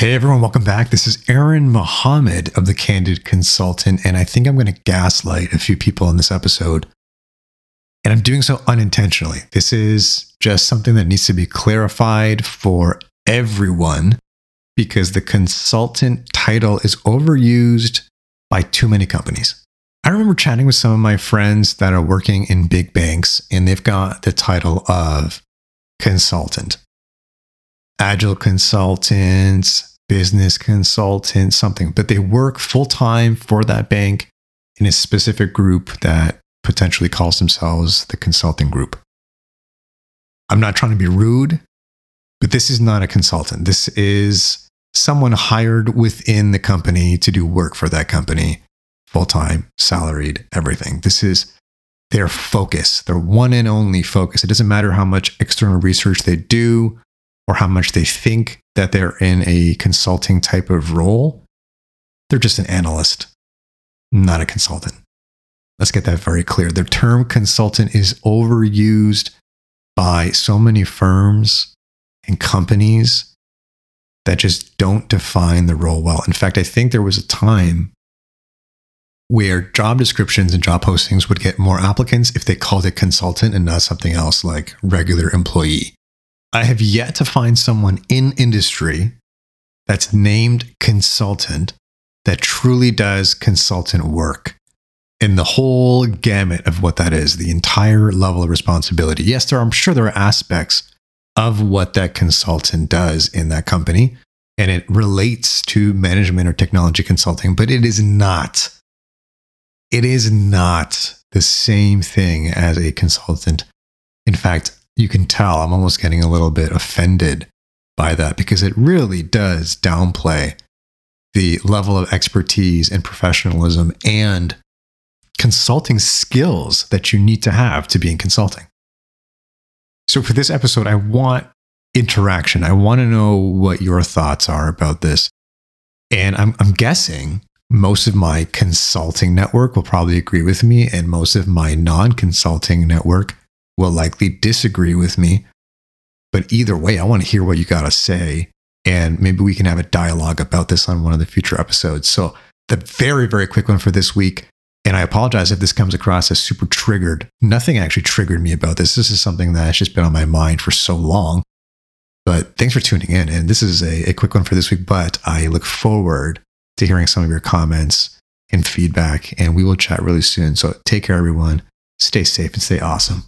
Hey everyone, welcome back. This is Aaron Mohammed of The Candid Consultant, and I think I'm going to gaslight a few people in this episode. And I'm doing so unintentionally. This is just something that needs to be clarified for everyone because the consultant title is overused by too many companies. I remember chatting with some of my friends that are working in big banks, and they've got the title of consultant agile consultants, business consultant, something, but they work full time for that bank in a specific group that potentially calls themselves the consulting group. I'm not trying to be rude, but this is not a consultant. This is someone hired within the company to do work for that company, full time, salaried, everything. This is their focus, their one and only focus. It doesn't matter how much external research they do or how much they think that they're in a consulting type of role. They're just an analyst, not a consultant. Let's get that very clear. The term consultant is overused by so many firms and companies that just don't define the role well. In fact, I think there was a time where job descriptions and job postings would get more applicants if they called it consultant and not something else like regular employee. I have yet to find someone in industry that's named consultant that truly does consultant work in the whole gamut of what that is, the entire level of responsibility. Yes, there are, I'm sure there are aspects of what that consultant does in that company, and it relates to management or technology consulting, but it is not. It is not the same thing as a consultant. In fact, you can tell I'm almost getting a little bit offended by that because it really does downplay the level of expertise and professionalism and consulting skills that you need to have to be in consulting. So, for this episode, I want interaction. I want to know what your thoughts are about this. And I'm, I'm guessing most of my consulting network will probably agree with me, and most of my non consulting network will likely disagree with me. But either way, I want to hear what you got to say. And maybe we can have a dialogue about this on one of the future episodes. So, the very, very quick one for this week. And I apologize if this comes across as super triggered. Nothing actually triggered me about this. This is something that that's just been on my mind for so long. But thanks for tuning in. And this is a, a quick one for this week. But I look forward to hearing some of your comments and feedback. And we will chat really soon. So take care, everyone. Stay safe and stay awesome.